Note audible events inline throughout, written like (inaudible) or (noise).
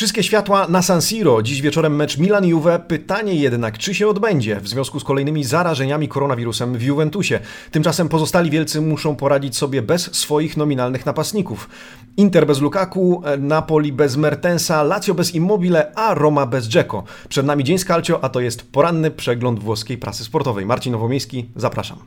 Wszystkie światła na San Siro. Dziś wieczorem mecz Milan-Juve. Pytanie jednak, czy się odbędzie w związku z kolejnymi zarażeniami koronawirusem w Juventusie. Tymczasem pozostali wielcy muszą poradzić sobie bez swoich nominalnych napastników. Inter bez Lukaku, Napoli bez Mertensa, Lazio bez Immobile, a Roma bez Dzeko. Przed nami dzień z Calcio, a to jest poranny przegląd włoskiej prasy sportowej. Marcin Nowomiejski, zapraszam.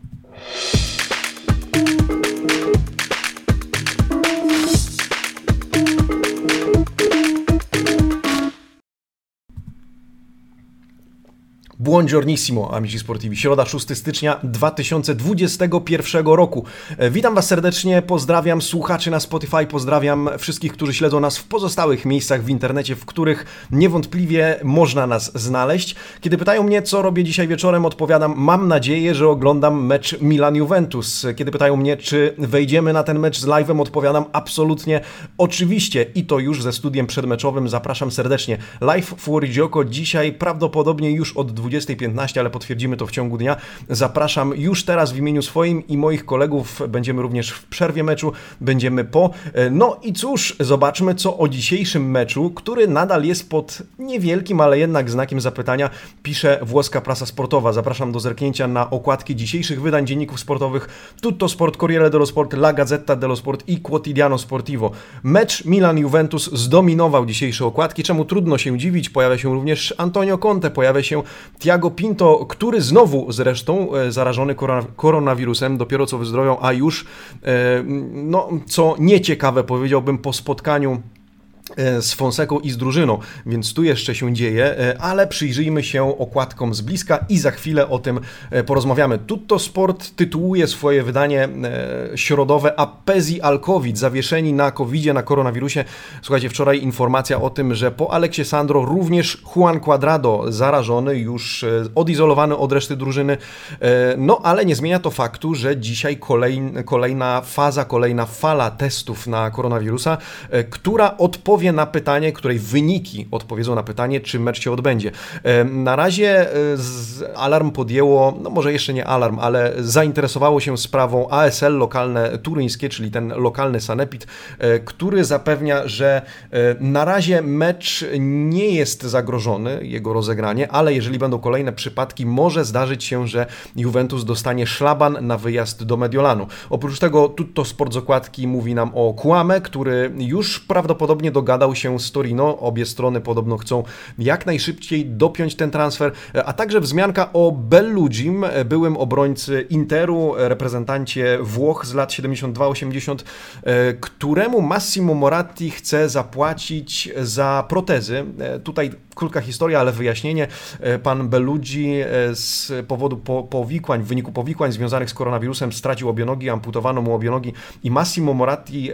Buongiornissimo, amici sportivi. Środa 6 stycznia 2021 roku. E, witam Was serdecznie, pozdrawiam słuchaczy na Spotify, pozdrawiam wszystkich, którzy śledzą nas w pozostałych miejscach w internecie, w których niewątpliwie można nas znaleźć. Kiedy pytają mnie, co robię dzisiaj wieczorem, odpowiadam, mam nadzieję, że oglądam mecz Milan-Juventus. Kiedy pytają mnie, czy wejdziemy na ten mecz z live'em, odpowiadam, absolutnie, oczywiście i to już ze studiem przedmeczowym. Zapraszam serdecznie. Live Fuori Gioco dzisiaj prawdopodobnie już od 20 20.15, ale potwierdzimy to w ciągu dnia. Zapraszam już teraz w imieniu swoim i moich kolegów. Będziemy również w przerwie meczu, będziemy po. No i cóż, zobaczmy co o dzisiejszym meczu, który nadal jest pod niewielkim, ale jednak znakiem zapytania, pisze włoska prasa sportowa. Zapraszam do zerknięcia na okładki dzisiejszych wydań dzienników sportowych Tutto Sport, Corriere dello Sport, La Gazzetta dello Sport i Quotidiano Sportivo. Mecz Milan-Juventus zdominował dzisiejsze okładki, czemu trudno się dziwić. Pojawia się również Antonio Conte, pojawia się Tiago Pinto, który znowu zresztą e, zarażony koronawirusem, dopiero co wyzdrowiał, a już, e, no co nieciekawe powiedziałbym po spotkaniu z Fonseką i z drużyną, więc tu jeszcze się dzieje, e, ale przyjrzyjmy się okładkom z bliska i za chwilę o tym e, porozmawiamy. Tutto Sport tytułuje swoje wydanie środowe Apezi al COVID, zawieszeni na covid na koronawirusie. Słuchajcie, wczoraj informacja o tym, że po Aleksie Sandro również Juan Cuadrado zarażony, już odizolowany od reszty drużyny, no ale nie zmienia to faktu, że dzisiaj kolejna faza, kolejna fala testów na koronawirusa, która odpowie odpowie na pytanie, której wyniki odpowiedzą na pytanie, czy mecz się odbędzie. Na razie e, alarm podjęło, no może jeszcze nie alarm, ale zainteresowało się sprawą ASL lokalne turyńskie, czyli ten lokalny sanepid, e, który zapewnia, że e, na razie mecz nie jest zagrożony, jego rozegranie, ale jeżeli będą kolejne przypadki, może zdarzyć się, że Juventus dostanie szlaban na wyjazd do Mediolanu. Oprócz tego Tutto Sport z okładki mówi nam o Kłame, który już prawdopodobnie dogadał dogadał się z Torino. Obie strony podobno chcą jak najszybciej dopiąć ten transfer, a także wzmianka o Bellugim, byłym obrońcy Interu, reprezentancie Włoch z lat 72-80, któremu Massimo Moratti chce zapłacić za protezy. Tutaj krótka historia, ale wyjaśnienie. Pan Belluggi z powodu powikłań, w wyniku powikłań związanych z koronawirusem stracił obie nogi, amputowano mu obie nogi i Massimo Moratti,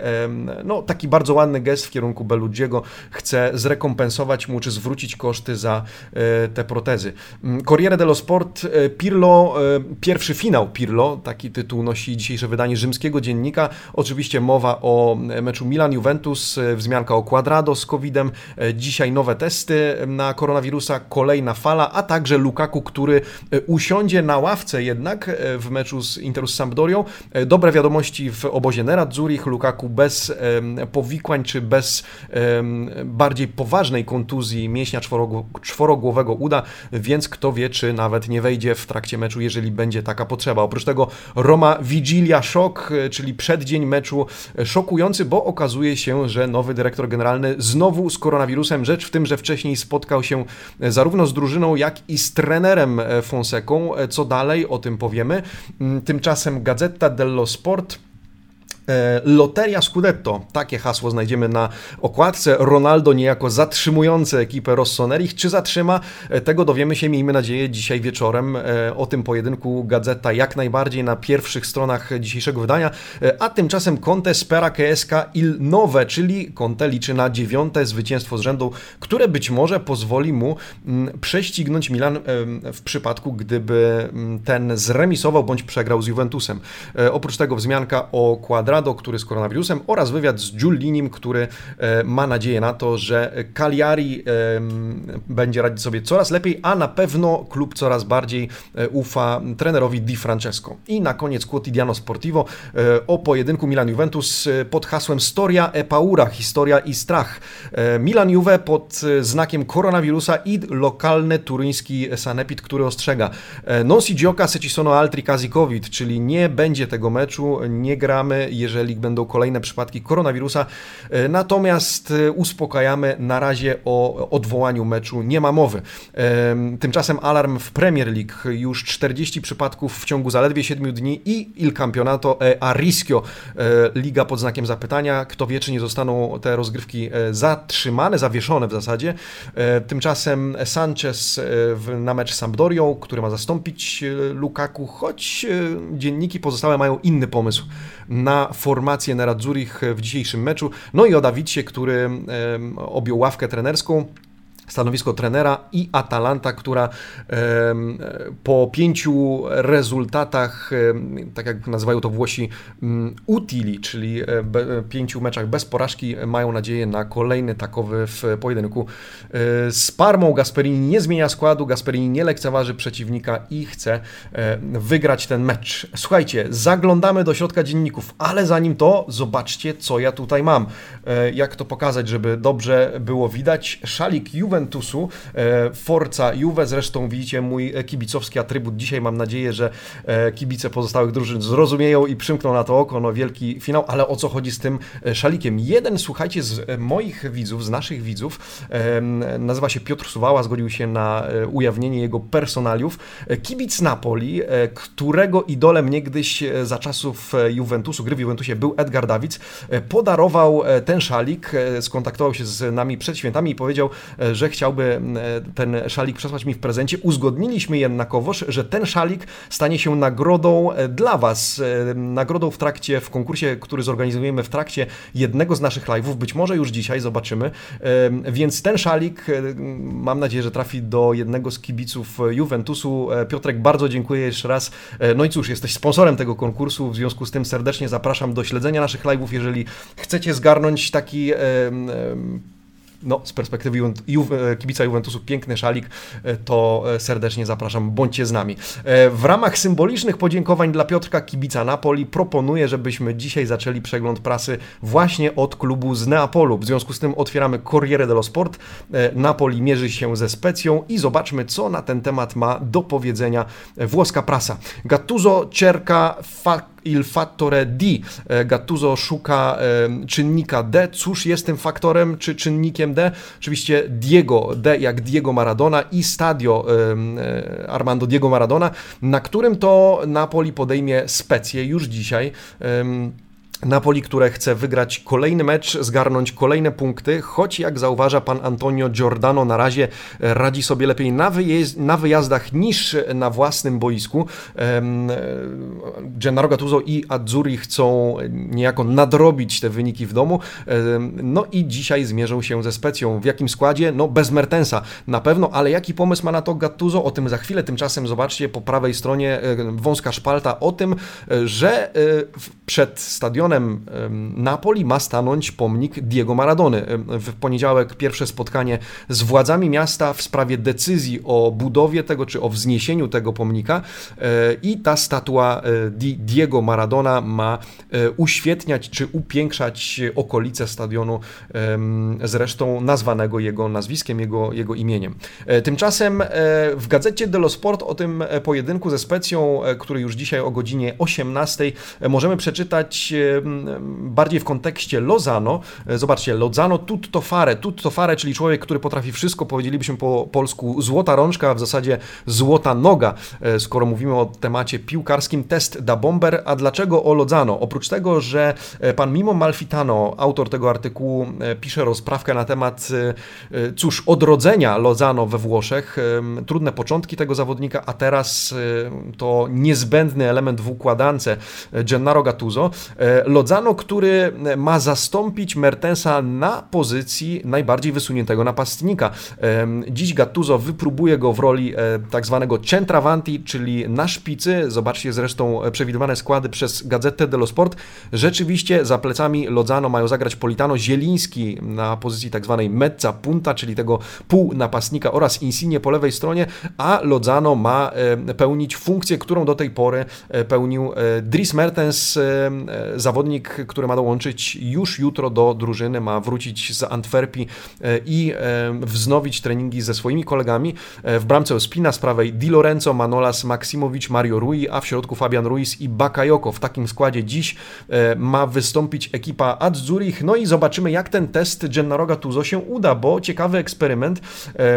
no taki bardzo ładny gest w kierunku Belluggi Ludziego chce zrekompensować mu, czy zwrócić koszty za e, te protezy. Corriere dello Sport, e, Pirlo, e, pierwszy finał Pirlo, taki tytuł nosi dzisiejsze wydanie rzymskiego dziennika. Oczywiście mowa o meczu Milan-Juventus, wzmianka o Quadrado z COVID-em, dzisiaj nowe testy na koronawirusa, kolejna fala, a także Lukaku, który usiądzie na ławce jednak w meczu z Interu z Sampdorią. Dobre wiadomości w obozie Nerazzurich, Lukaku bez powikłań czy bez bardziej poważnej kontuzji mięśnia czworogłowego uda, więc kto wie, czy nawet nie wejdzie w trakcie meczu, jeżeli będzie taka potrzeba. Oprócz tego Roma Vigilia szok, e, czyli przeddzień meczu e, szokujący, bo okazuje się, że nowy dyrektor generalny znowu z koronawirusem. Rzecz w tym, że wcześniej spotkał się e, zarówno z drużyną, jak i z trenerem Fonseką. Co dalej, o tym powiemy. Mm, tymczasem Gazeta dello Sport E, Loteria Scudetto, takie hasło znajdziemy na okładce. Ronaldo niejako zatrzymujący ekipę Rossonerich. Czy zatrzyma? E, tego dowiemy się, miejmy nadzieję, dzisiaj wieczorem. E, o tym pojedynku gazeta jak najbardziej na pierwszych stronach dzisiejszego wydania. A tymczasem Conte spera KSK il Nowe, czyli Conte liczy na dziewiąte zwycięstwo z rzędu, które być może pozwoli mu mm, prześcignąć Milan w przypadku, gdyby mm, ten zremisował bądź przegrał z Juventusem. Oprócz tego wzmianka o Quadrado Murado, który z koronawirusem oraz wywiad z Giulinim, który ma nadzieję na to, że Cagliari będzie radzić sobie coraz lepiej, a na pewno klub coraz bardziej ufa trenerowi Di Francesco. I na koniec Quotidiano Sportivo o pojedynku Milan-Juventus pod hasłem Storia e paura, historia i strach. Milan-Juve pod znakiem koronawirusa i lokalny turyński sanepid, który ostrzega. Non si gioca se ci sono altri casi COVID, czyli nie będzie tego meczu, nie gramy, jeżeli będą kolejne przypadki koronawirusa. Natomiast uspokajamy, na razie o odwołaniu meczu nie ma mowy. Tymczasem alarm w Premier League, już 40 przypadków w ciągu zaledwie 7 dni i Il Campionato e a liga pod znakiem zapytania. Kto wie, czy nie zostaną te rozgrywki zatrzymane, zawieszone w zasadzie. Tymczasem Sanchez na mecz z Sampdorią, który ma zastąpić Lukaku, choć dzienniki pozostałe mają inny pomysł na formację Nerazzurich w dzisiejszym meczu. No i o Dawidzie, który objął ławkę trenerską stanowisko trenera i Atalanta, która po pięciu rezultatach, tak jak nazywają to Włosi, mm, utili, czyli e, pięciu meczach bez porażki, mają nadzieję na kolejny takowy w pojedynku e, z Parmą. Gasperini nie zmienia składu, Gasperini nie lekceważy przeciwnika i chce e, wygrać ten mecz. Słuchajcie, zaglądamy do środka dzienników, ale zanim to, zobaczcie, co ja tutaj mam. Jak to pokazać, żeby dobrze było widać. Szalik Juve Juventusu. E, Forza Juve, zresztą widzicie mój kibicowski atrybut. Dzisiaj mam nadzieję, że e, kibice pozostałych drużyn zrozumieją i przymkną na to oko. No wielki finał, ale o co chodzi z tym e, szalikiem? Jeden, słuchajcie, z moich widzów, z naszych widzów, nazywa się Piotr Suwała, zgodził się na ujawnienie jego personaliów. Kibic Napoli, którego idolem niegdyś za czasów Juventusu, gry w Juventusie był Edgar Davids, podarował ten szalik, skontaktował się z nami przed świętami i powiedział, że chciałby e, ten szalik przesłać mi w prezencie. Uzgodniliśmy jednakowoż, że ten szalik stanie się nagrodą e, dla Was, e, nagrodą w trakcie, w konkursie, który zorganizujemy w trakcie jednego z naszych live'ów, być może już dzisiaj, zobaczymy. Więc ten szalik, mam nadzieję, że trafi do jednego z kibiców Juventusu. Piotrek, bardzo dziękuję jeszcze raz. No i cóż, jesteś sponsorem tego konkursu, w związku z tym serdecznie zapraszam do śledzenia naszych live'ów, jeżeli chcecie zgarnąć taki no, z perspektywy Ju kibica Juventusu piękny szalik, e, to e, serdecznie zapraszam, bądźcie z nami. E, w ramach symbolicznych podziękowań dla Piotrka, kibica Napoli, proponuję, żebyśmy dzisiaj zaczęli przegląd prasy właśnie od klubu z Neapolu. W związku z tym otwieramy Corriere dello Sport. Napoli mierzy się ze Specją i zobaczmy, co na ten temat ma do powiedzenia włoska prasa. Gattuso cerca fa il fattore D. E, Gattuso szuka e, czynnika D. Cóż jest tym faktorem czy czynnikiem D? Oczywiście Diego, D jak Diego Maradona i stadio e, Armando Diego Maradona, na którym to Napoli podejmie specję już dzisiaj. Napoli, które chce wygrać kolejny mecz, zgarnąć kolejne punkty, choć jak zauważa pan Antonio Giordano, na razie radzi sobie lepiej na, na wyjazdach niż na własnym boisku. Gennaro Gattuso i Azzurri chcą niejako nadrobić te wyniki w domu. No i dzisiaj zmierzą się ze Specją. W jakim składzie? No bez Mertensa na pewno, ale jaki pomysł ma na to Gattuso? O tym za chwilę. Tymczasem zobaczcie po prawej stronie wąska szpalta o tym, że przed stadionem stadionem Napoli ma stanąć pomnik Diego Maradony. W poniedziałek pierwsze spotkanie z władzami miasta w sprawie decyzji o budowie tego, czy o wzniesieniu tego pomnika e, i ta statua e, Diego Maradona ma e, uświetniać, czy upiększać okolice stadionu, zresztą nazwanego jego nazwiskiem, jego, jego imieniem. Tymczasem w gazecie dello Sport o tym pojedynku ze Specją, który już dzisiaj o godzinie 18 możemy przeczytać bardziej w kontekście Lozano. E, zobaczcie, Lozano tutto fare, tutto fare, czyli człowiek, który potrafi wszystko, powiedzielibyśmy po polsku złota rączka, a w zasadzie złota noga, e, skoro mówimy o temacie piłkarskim, test da bomber. A dlaczego o Lozano? Oprócz tego, że e, pan Mimo Malfitano, autor tego artykułu, pisze rozprawkę na temat, cóż, odrodzenia Lozano we Włoszech, trudne początki tego zawodnika, a teraz to niezbędny element w układance Gennaro Gattuso, Lozano, który ma zastąpić Mertensa na pozycji najbardziej wysuniętego napastnika. Dziś Gattuso wypróbuje go w roli tak zwanego centravanti, czyli na szpicy. Zobaczcie zresztą przewidywane składy przez Gazetę dello Sport. Rzeczywiście za plecami Lozano mają zagrać Politano, Zieliński na pozycji tak zwanej mezza punta, czyli tego pół napastnika oraz Insigne po lewej stronie, a Lozano ma pełnić funkcję, którą do tej pory pełnił Dries Mertens, zawodnik, który ma dołączyć już jutro do drużyny, ma wrócić z Antwerpii i wznowić treningi ze swoimi kolegami. W bramce Ospina z prawej Di Lorenzo, Manolas, Maksimowicz, Mario Rui, a w środku Fabian Ruiz i Bakayoko. W takim składzie dziś ma wystąpić ekipa Adzurich. No i zobaczymy, jak ten test Gennaro Gattuso się uda, bo ciekawy eksperyment.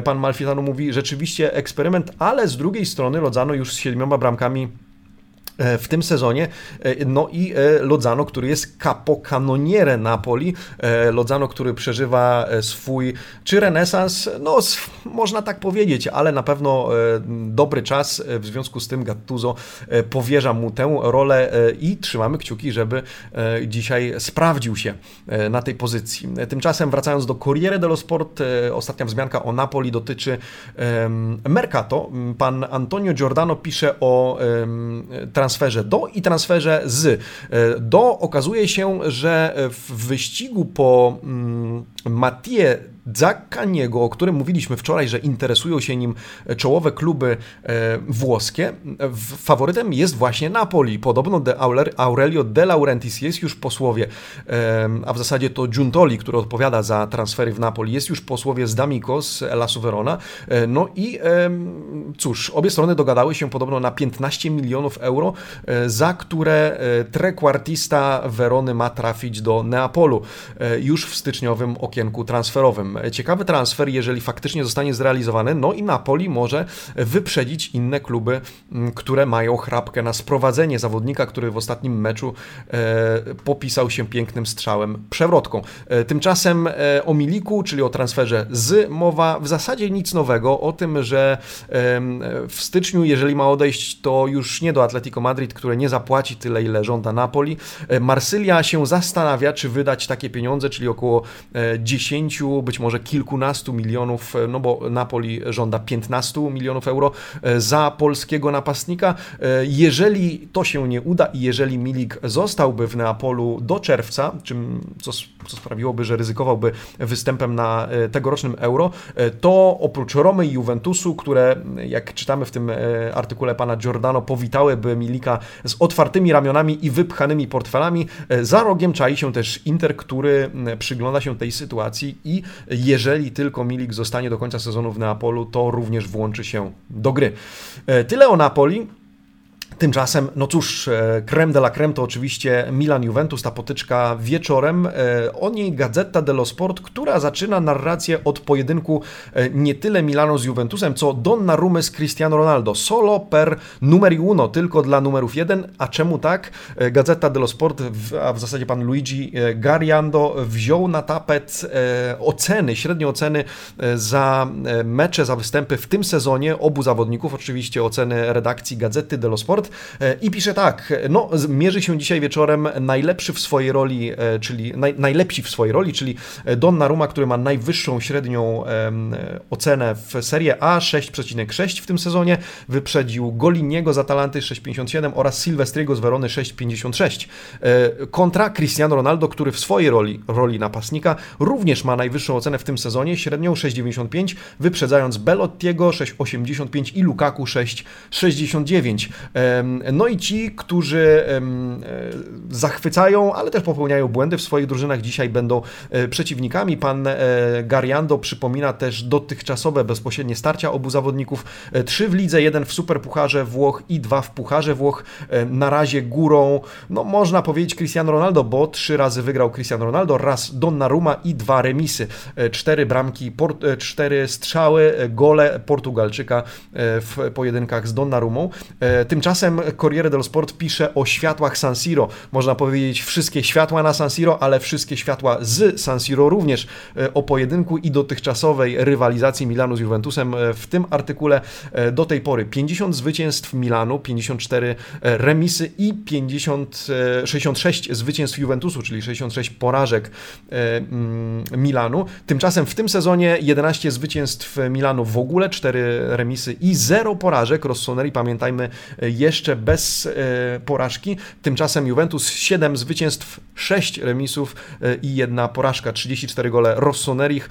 Pan Malfitano mówi, rzeczywiście eksperyment, ale z drugiej strony Lozano już z siedmioma bramkami E, w tym sezonie. E, no i e, Lozano, który jest capocannoniere Napoli. Lozano, który przeżywa swój czy renesans, no można tak powiedzieć, ale na pewno dobry czas. W związku z tym Gattuso powierza mu tę rolę i trzymamy kciuki, żeby dzisiaj sprawdził się na tej pozycji. Tymczasem wracając do Corriere dello Sport, ostatnia wzmianka o Napoli dotyczy Mercato. Pan Antonio Giordano pisze o transferze do i transferze z. E, do okazuje się, że w wyścigu po mm, Mattie Zaccaniego, o którym mówiliśmy wczoraj, że interesują się nim czołowe kluby e, włoskie, faworytem jest właśnie Napoli. Podobno de Aurelio De Laurentiis jest już posłowie, a w zasadzie to Giuntoli, który odpowiada za transfery w Napoli, jest już posłowie z D'Amico, z Elasu Verona. E, no i cóż, obie strony dogadały się podobno na 15 milionów euro, e, za które trequartista Verony ma trafić do Neapolu już w styczniowym okienku transferowym. Ciekawy transfer, jeżeli faktycznie zostanie zrealizowany, no i Napoli może wyprzedzić inne kluby, które mają chrapkę na sprowadzenie zawodnika, który w ostatnim meczu e, popisał się pięknym strzałem przewrotką. E, tymczasem e, o Miliku, czyli o transferze z mowa, w zasadzie nic nowego, o tym, że w styczniu, jeżeli ma odejść, to już nie do Atletico Madrid, które nie zapłaci tyle, ile żąda Napoli. Marsylia się zastanawia, czy wydać takie pieniądze, czyli około 10, być może kilkunastu milionów, e, no bo Napoli żąda 15 milionów euro e, za polskiego napastnika. E, jeżeli to się nie uda i jeżeli Milik zostałby w Neapolu do czerwca, czym, co, co sprawiłoby, że ryzykowałby występem na tegorocznym euro, to oprócz Romy i Juventusu, które jak czytamy w tym artykule pana Giordano, powitałyby Milika z otwartymi ramionami i wypchanymi portfelami, za rogiem czai się też Inter, który przygląda się tej sytuacji i jeżeli tylko Milik zostanie do końca sezonu w Neapolu, to również włączy się do gry. E, tyle o Napoli. Tymczasem, no cóż, e, creme de la creme to oczywiście Milan-Juventus, ta potyczka wieczorem. E, o niej Gazeta dello Sport, która zaczyna narrację od pojedynku e, nie tyle Milano z Juventusem, co Donnarumma z Cristiano Ronaldo. Solo per numeri uno, tylko dla numerów jeden. A czemu tak? Gazeta dello Sport, a w zasadzie pan Luigi Gariando wziął na tapet oceny, średnie oceny za mecze, za występy w tym sezonie obu zawodników. Oczywiście oceny redakcji Gazety dello Sport. E, i pisze tak, no mierzy się dzisiaj wieczorem najlepszy w swojej roli, e, czyli naj, najlepsi w swojej roli, czyli Donnarumma, który ma najwyższą średnią ocenę w Serie A, 6,6 w tym sezonie, wyprzedził Goliniego z Atalanty 6,57 oraz Silvestriego z Verony 6,56. E, kontra Cristiano Ronaldo, który w swojej roli, roli napastnika również ma najwyższą ocenę w tym sezonie, średnią 6,95, wyprzedzając Belottiego 6,85 i Lukaku 6,69. No i ci, którzy e, zachwycają, ale też popełniają błędy w swoich drużynach, dzisiaj będą e, przeciwnikami. Pan e, Gariando przypomina też dotychczasowe bezpośrednie starcia obu zawodników. Trzy w lidze, jeden w Superpucharze Włoch i dwa w Pucharze Włoch. Na razie górą, no można powiedzieć Cristiano Ronaldo, bo trzy razy wygrał Cristiano Ronaldo, raz Donnarumma i dwa remisy. Cztery bramki, cztery strzały, gole Portugalczyka w pojedynkach z Donnarumą. Tymczasem Tymczasem Corriere dello Sport pisze o światłach San Siro. Można powiedzieć wszystkie światła na San Siro, ale wszystkie światła z San Siro również o pojedynku i dotychczasowej rywalizacji Milanu z Juventusem. W tym artykule do tej pory 50 zwycięstw Milanu, 54 remisy i 50, 66 zwycięstw Juventusu, czyli 66 porażek mm, Milanu. Tymczasem w tym sezonie 11 zwycięstw Milanu w ogóle, 4 remisy i 0 porażek. Rossoneri, pamiętajmy, jeszcze bez e, porażki. Tymczasem Juventus 7 zwycięstw, 6 remisów e, i jedna porażka, 34 gole Rossonerich,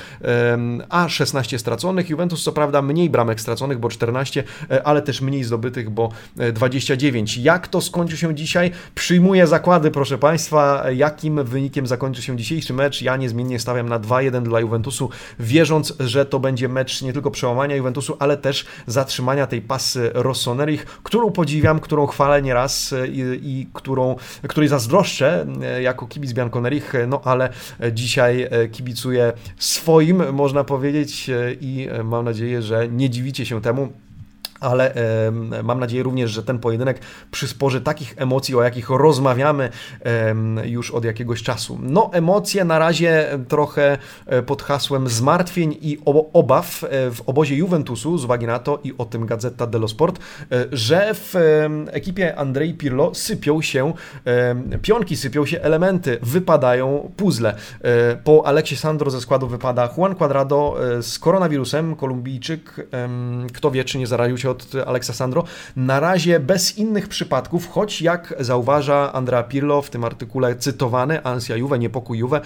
a 16 straconych. Juventus co prawda mniej bramek straconych, bo 14, e, ale też mniej zdobytych, bo 29. Jak to skończy się dzisiaj? Przyjmuję zakłady, proszę Państwa, jakim wynikiem zakończy się dzisiejszy mecz. Ja niezmiennie stawiam na 2-1 dla Juventusu, wierząc, że to będzie mecz nie tylko przełamania Juventusu, ale też zatrzymania tej pasy Rossonerich, którą podziwiam, którą chwalę nieraz i, i którą, której zazdroszczę e, jako kibic Bianconerich, no ale dzisiaj e, kibicuję swoim, można powiedzieć i mam nadzieję, że nie dziwicie się temu ale e, mam nadzieję również, że ten pojedynek przysporzy takich emocji, o jakich rozmawiamy e, już od jakiegoś czasu. No, emocje na razie trochę e, pod hasłem zmartwień i obaw e, w obozie Juventusu, z uwagi na to i o tym Gazeta dello Sport, e, że w ekipie Andrei Pirlo sypią się pionki, sypią się elementy, wypadają puzzle. Po Aleksie Sandro ze składu wypada Juan Cuadrado z koronawirusem, Kolumbijczyk, kto wie, czy nie zaraził się od Alexa Sandro. Na razie bez innych przypadków, choć jak zauważa Andrea Pirlo w tym artykule cytowany, ansia Juve, niepokój Juve,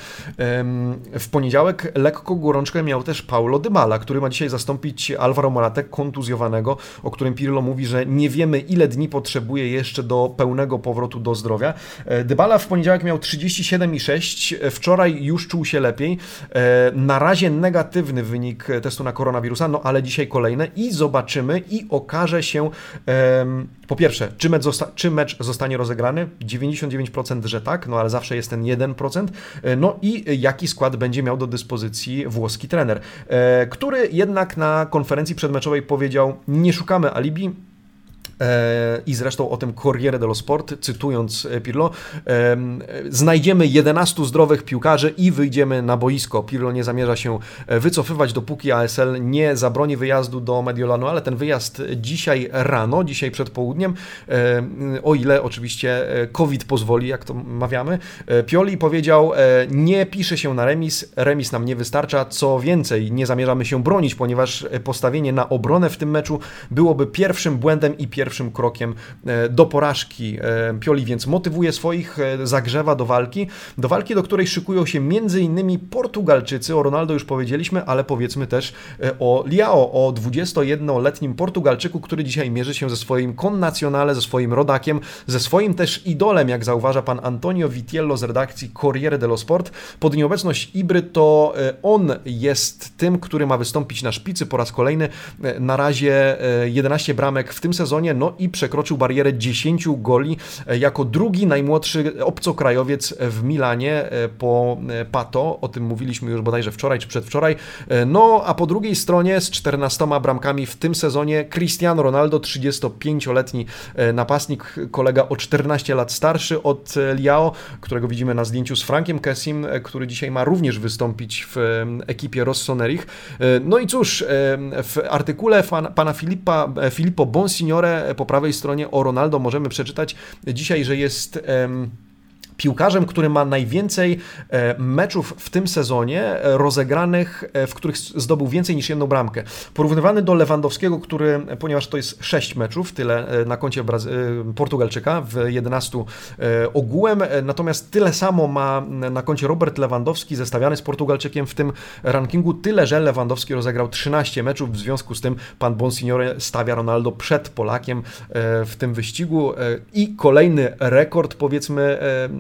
w poniedziałek lekko gorączkę miał też Paulo Dybala, który ma dzisiaj zastąpić Alvaro Morate, kontuzjowanego, o którym Pirlo mówi, że nie wiemy ile dni potrzebuje jeszcze do pełnego powrotu do zdrowia. E, Dybala w poniedziałek miał 37,6, wczoraj już czuł się lepiej. E, na razie negatywny wynik testu na koronawirusa, no ale dzisiaj kolejne i zobaczymy i okaże się po pierwsze, czy mecz, zosta czy mecz zostanie rozegrany? 99% że tak, no ale zawsze jest ten 1%. E, no i jaki skład będzie miał do dyspozycji włoski trener, e, który jednak na konferencji przedmeczowej powiedział: Nie szukamy alibi, i zresztą o tym Corriere dello Sport, cytując e, Pirlo, znajdziemy 11 zdrowych piłkarzy i wyjdziemy na boisko. Pirlo nie zamierza się e, wycofywać, dopóki ASL nie zabroni wyjazdu do Mediolanu, ale ten wyjazd dzisiaj rano, dzisiaj przed południem, o ile oczywiście e, COVID pozwoli, jak to mawiamy. Pioli powiedział, nie pisze się na remis, remis nam nie wystarcza, co więcej, nie zamierzamy się bronić, ponieważ postawienie na obronę w tym meczu byłoby pierwszym błędem i pierwszym krokiem e, do porażki e, Pioli, więc motywuje swoich, e, zagrzewa do walki, do walki, do której szykują się m.in. Portugalczycy, o Ronaldo już powiedzieliśmy, ale powiedzmy też o Liao, o 21-letnim Portugalczyku, który dzisiaj mierzy się ze swoim connacjonale, ze swoim rodakiem, ze swoim też idolem, jak zauważa pan Antonio Vitiello z redakcji Corriere dello Sport. Pod nieobecność Ibry to on jest tym, który ma wystąpić na szpicy po raz kolejny. Na razie 11 bramek w tym sezonie, no i przekroczył barierę 10 goli e, jako drugi najmłodszy obcokrajowiec w Milanie e, po e, Pato, o tym mówiliśmy już bodajże wczoraj czy przedwczoraj. No a po drugiej stronie z 14 bramkami w tym sezonie Cristiano Ronaldo, 35-letni napastnik, kolega o 14 lat starszy od Liao, którego widzimy na zdjęciu z Frankiem Kessim, który dzisiaj ma również wystąpić w ekipie Rossonerich. No i cóż, w artykule pana Filipa, Filippo Bonsignore po prawej stronie o Ronaldo możemy przeczytać. Dzisiaj, że jest piłkarzem, który ma najwięcej e, meczów w tym sezonie e, rozegranych, e, w których zdobył więcej niż jedną bramkę. Porównywany do Lewandowskiego, który, ponieważ to jest 6 meczów, tyle na koncie Portugalczyka w 11 ogółem, natomiast tyle samo ma na koncie Robert Lewandowski, zestawiany z Portugalczykiem w tym rankingu, tyle, że Lewandowski rozegrał 13 meczów, w związku z tym pan Bonsignore stawia Ronaldo przed Polakiem w tym wyścigu i kolejny rekord, powiedzmy,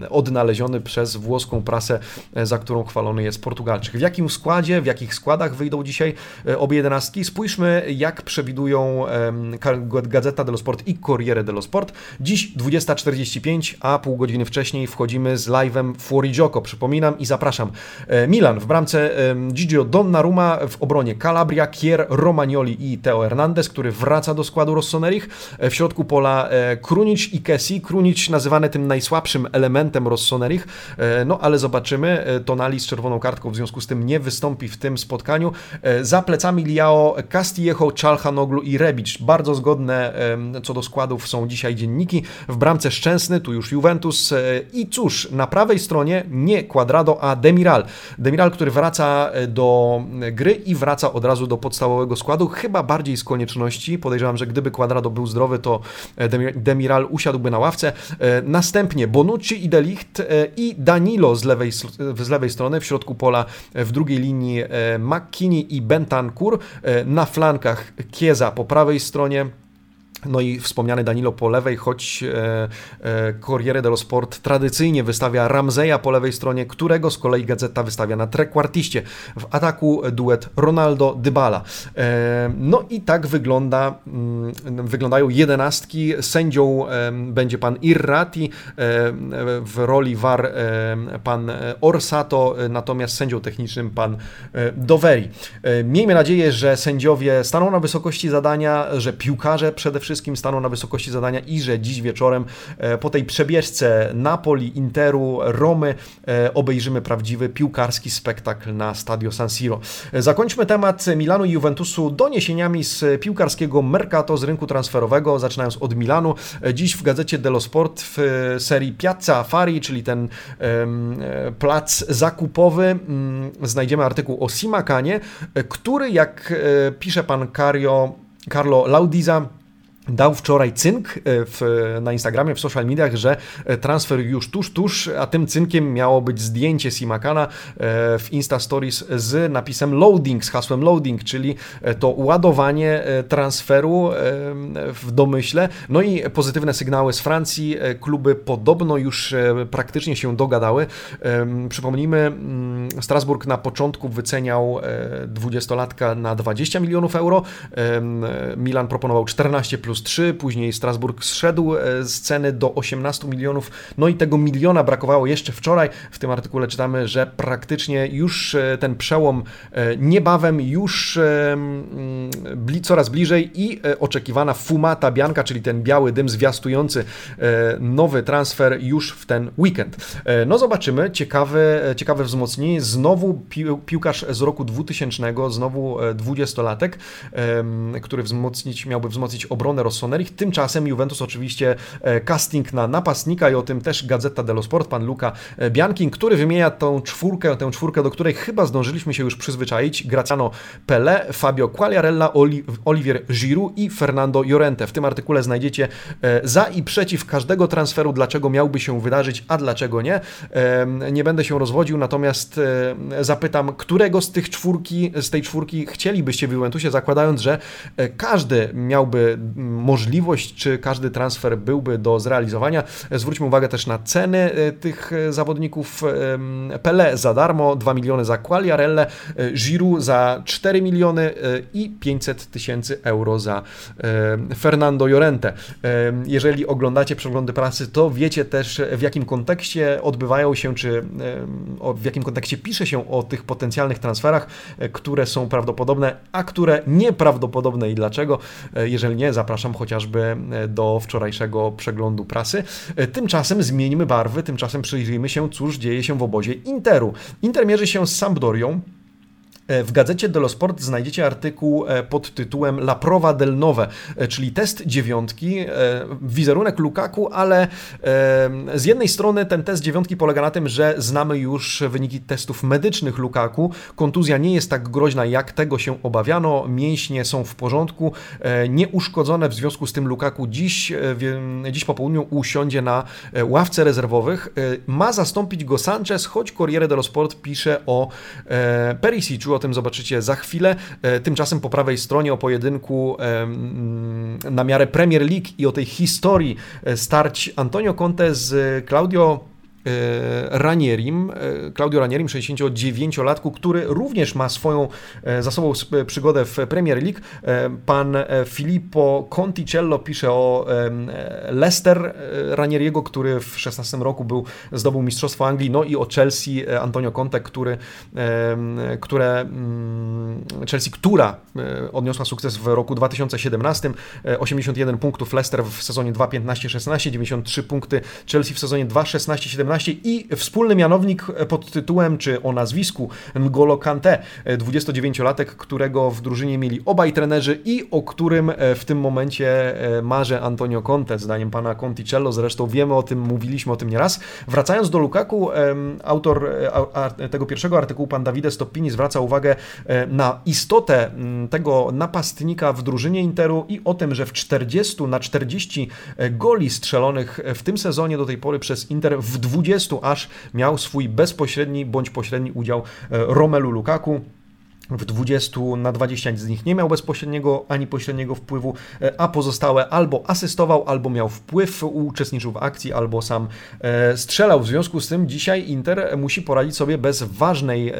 odnaleziony przez włoską prasę, za którą chwalony jest Portugalczyk. W jakim składzie, w jakich składach wyjdą dzisiaj obie jedenastki? Spójrzmy, jak przewidują Gazeta dello Sport i Corriere dello Sport. Dziś 20.45, a pół godziny wcześniej wchodzimy z live'em Fuori Gioco. Przypominam i zapraszam. Milan w bramce Gigio Donnarumma, w obronie Calabria, Kier, Romagnoli i Teo Hernandez, który wraca do składu Rossonerich. W środku pola Krunic i Kessi. Krunic nazywany tym najsłabszym elementem Rossonerich, no ale zobaczymy. Tonali z czerwoną kartką w związku z tym nie wystąpi w tym spotkaniu. Za plecami Liao Castillejo, Czalhanoglu i Rebic. Bardzo zgodne co do składów są dzisiaj dzienniki. W bramce Szczęsny, tu już Juventus i cóż, na prawej stronie nie Quadrado, a Demiral. Demiral, który wraca do gry i wraca od razu do podstawowego składu, chyba bardziej z konieczności. Podejrzewam, że gdyby Quadrado był zdrowy, to Demiral usiadłby na ławce. Następnie Bonucci i Delicht i Danilo z lewej, z lewej strony, w środku pola w drugiej linii McKinney i Bentancur, na flankach Kieza po prawej stronie, no i wspomniany Danilo po lewej, choć e, e, Corriere dello Sport tradycyjnie wystawia Ramzeja po lewej stronie, którego z kolei Gazeta wystawia na trequartiście. W ataku duet Ronaldo-Dybala. E, no i tak wygląda, mm, wyglądają jedenastki. Sędzią będzie pan Irrati, w roli VAR pan Orsato, natomiast sędzią technicznym pan Doveri. Miejmy nadzieję, że sędziowie staną na wysokości zadania, że piłkarze przede wszystkim wszystkim staną na wysokości zadania i że dziś wieczorem e, po tej przebieżce Napoli, Interu, Romy e, obejrzymy prawdziwy piłkarski spektakl na Stadio San Siro. E, zakończmy temat Milanu i Juventusu doniesieniami z piłkarskiego Mercato z rynku transferowego, zaczynając od Milanu. Dziś w gazecie dello Sport w serii Piazza Affari, czyli ten plac zakupowy, mm, znajdziemy artykuł o Simakanie, który jak pisze pan Cario, Carlo Laudiza, dał wczoraj cynk e, w, na Instagramie, w social mediach, że e, transfer już tuż, tuż, a tym cynkiem miało być zdjęcie Simakana e, w Insta Stories z napisem loading, z hasłem loading, czyli to ładowanie transferu w domyśle. No i pozytywne sygnały z Francji. Kluby podobno już praktycznie się dogadały. Przypomnijmy, mm, Strasburg na początku wyceniał 20-latka na 20 milionów euro. Milan proponował 14 plus plus 3, później Strasburg zszedł e, z ceny do 18 milionów, no i tego miliona brakowało jeszcze wczoraj. W tym artykule czytamy, że praktycznie już e, ten przełom e, niebawem, już mm, coraz bliżej i oczekiwana fumata bianka, czyli ten biały dym zwiastujący nowy transfer już w ten weekend. No zobaczymy, ciekawe, ciekawe wzmocnienie, znowu piłkarz z roku 2000, znowu 20-latek, który wzmocnić, miałby wzmocnić obronę Rossoneri. Tymczasem Juventus oczywiście e, casting na napastnika i o tym też Gazeta dello Sport, pan Luca e, Biankin, który wymienia tą czwórkę, tę czwórkę, do której chyba zdążyliśmy się już przyzwyczaić. Graciano Pele, Fabio Quagliarella, Olivier Giroud i Fernando Llorente. W tym artykule znajdziecie e, za i przeciw każdego transferu, dlaczego miałby się wydarzyć, a dlaczego nie. Nie będę się rozwodził, natomiast zapytam, którego z tych czwórki, z tej czwórki chcielibyście w Juventusie, zakładając, że każdy miałby możliwość, czy każdy transfer byłby do zrealizowania. Zwróćmy uwagę też na ceny e, tych e, zawodników. Pele za darmo, 2 miliony za Quagliarelle, e, Giroud za 4 miliony i 500 tysięcy euro za Fernando Llorente. Jeżeli oglądacie przeglądy prasy, to wiecie też w jakim kontekście odbywają się, czy w jakim kontekście pisze się o tych potencjalnych transferach, które są prawdopodobne, a które nieprawdopodobne i dlaczego. Jeżeli nie, zapraszam zapraszam chociażby e, do wczorajszego przeglądu prasy. E, tymczasem zmieńmy barwy, tymczasem przyjrzyjmy się, cóż dzieje się w obozie Interu. Inter mierzy się z Sampdorią. E, w gazecie dello Sport znajdziecie artykuł e, pod tytułem La Prova del Nove, e, czyli test dziewiątki, wizerunek Lukaku, ale z jednej strony ten test dziewiątki polega na tym, że znamy już wyniki testów medycznych Lukaku. Kontuzja nie jest tak groźna, jak tego się obawiano. Mięśnie są w porządku, nieuszkodzone. W związku z tym Lukaku dziś, dziś po południu usiądzie na ławce rezerwowych. Ma zastąpić go Sanchez, choć Corriere dello Sport pisze o Perisiciu, o tym zobaczycie za chwilę. E, tymczasem po prawej stronie o pojedynku na miarę Premier League i o tej historii e, starć Antonio Conte z Claudio Ranierim, Claudio Ranierim, 69-latku, który również ma swoją za sobą przygodę w Premier League. Pan Filippo Conticello pisze o Leicester Ranieriego, który w 16 roku był, zdobył Mistrzostwo Anglii, no i o Chelsea Antonio Conte, który, które, mm, Chelsea, która odniosła sukces w roku 2017, 81 punktów Leicester w sezonie 2-15-16, 93 punkty Chelsea w sezonie 2-16-17 i wspólny mianownik pod tytułem, czy o nazwisku N'Golo Kante, 29-latek, którego w drużynie mieli obaj trenerzy i o którym w tym momencie marzy Antonio Conte, zdaniem pana Conticello, zresztą wiemy o tym, mówiliśmy o tym nieraz. Wracając do Lukaku, autor tego pierwszego artykułu, pan Davide Stoppini, zwraca uwagę na istotę tego napastnika w drużynie Interu i o tym, że w 40 na 40 goli strzelonych w tym sezonie do tej pory przez Inter w 20 aż miał swój bezpośredni bądź pośredni udział Romelu Lukaku w 20 na 20 z nich nie miał bezpośredniego ani pośredniego wpływu, e, a pozostałe albo asystował, albo miał wpływ, uczestniczył w akcji, albo sam e, strzelał. W związku z tym dzisiaj Inter musi poradzić sobie bez ważnej,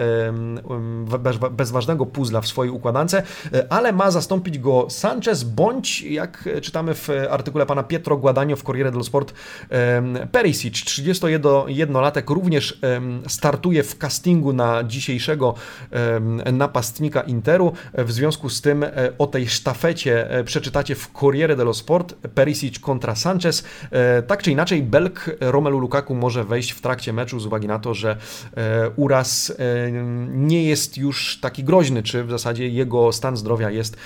bez, bez ważnego puzla w swojej układance, e, ale ma zastąpić go Sanchez, bądź jak czytamy w artykule pana Pietro Guadagno w Corriere dello Sport, Perisic, 31-latek, również startuje w castingu na dzisiejszego na napastnika Interu. W związku z tym e, o tej sztafecie e, przeczytacie w Corriere dello Sport Perisic kontra Sanchez. E, tak czy inaczej Belk Romelu Lukaku może wejść w trakcie meczu z uwagi na to, że uraz nie jest już taki groźny, czy w zasadzie jego stan zdrowia jest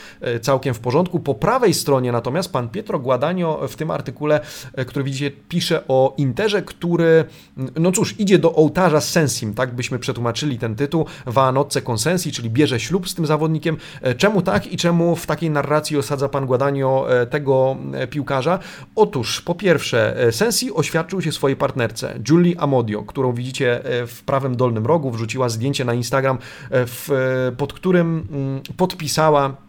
całkiem w porządku. Po prawej stronie natomiast pan Pietro Guadagno w tym artykule, który widzicie, pisze o Interze, który, no cóż, idzie do ołtarza z Sensim, tak byśmy przetłumaczyli ten tytuł, Va Nocce Consensi, czyli bierze ślub z tym zawodnikiem. E, czemu tak i czemu w takiej narracji osadza pan Guadagno e, tego e, piłkarza? Otóż, po pierwsze, Sensi oświadczył się swojej partnerce, Julie Amodio, którą widzicie w prawym dolnym rogu, wrzuciła zdjęcie na Instagram, w, pod którym mm, podpisała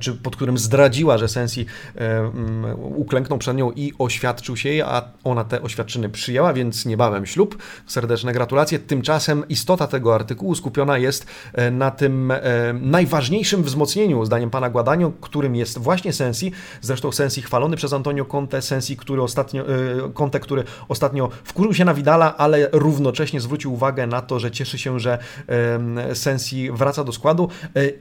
czy pod którym zdradziła, że Sensi e, mm, uklęknął przed nią i oświadczył się jej, a ona te oświadczyny przyjęła, więc niebawem ślub. Serdeczne gratulacje. Tymczasem istota tego artykułu skupiona jest e, na tym najważniejszym wzmocnieniu, zdaniem pana Guadagno, którym jest właśnie Sensi. Zresztą Sensi chwalony przez Antonio Conte, Sensi, który ostatnio, Conte, który ostatnio wkurzył się na Vidala, ale równocześnie zwrócił uwagę na to, że cieszy się, że Sensi wraca do składu.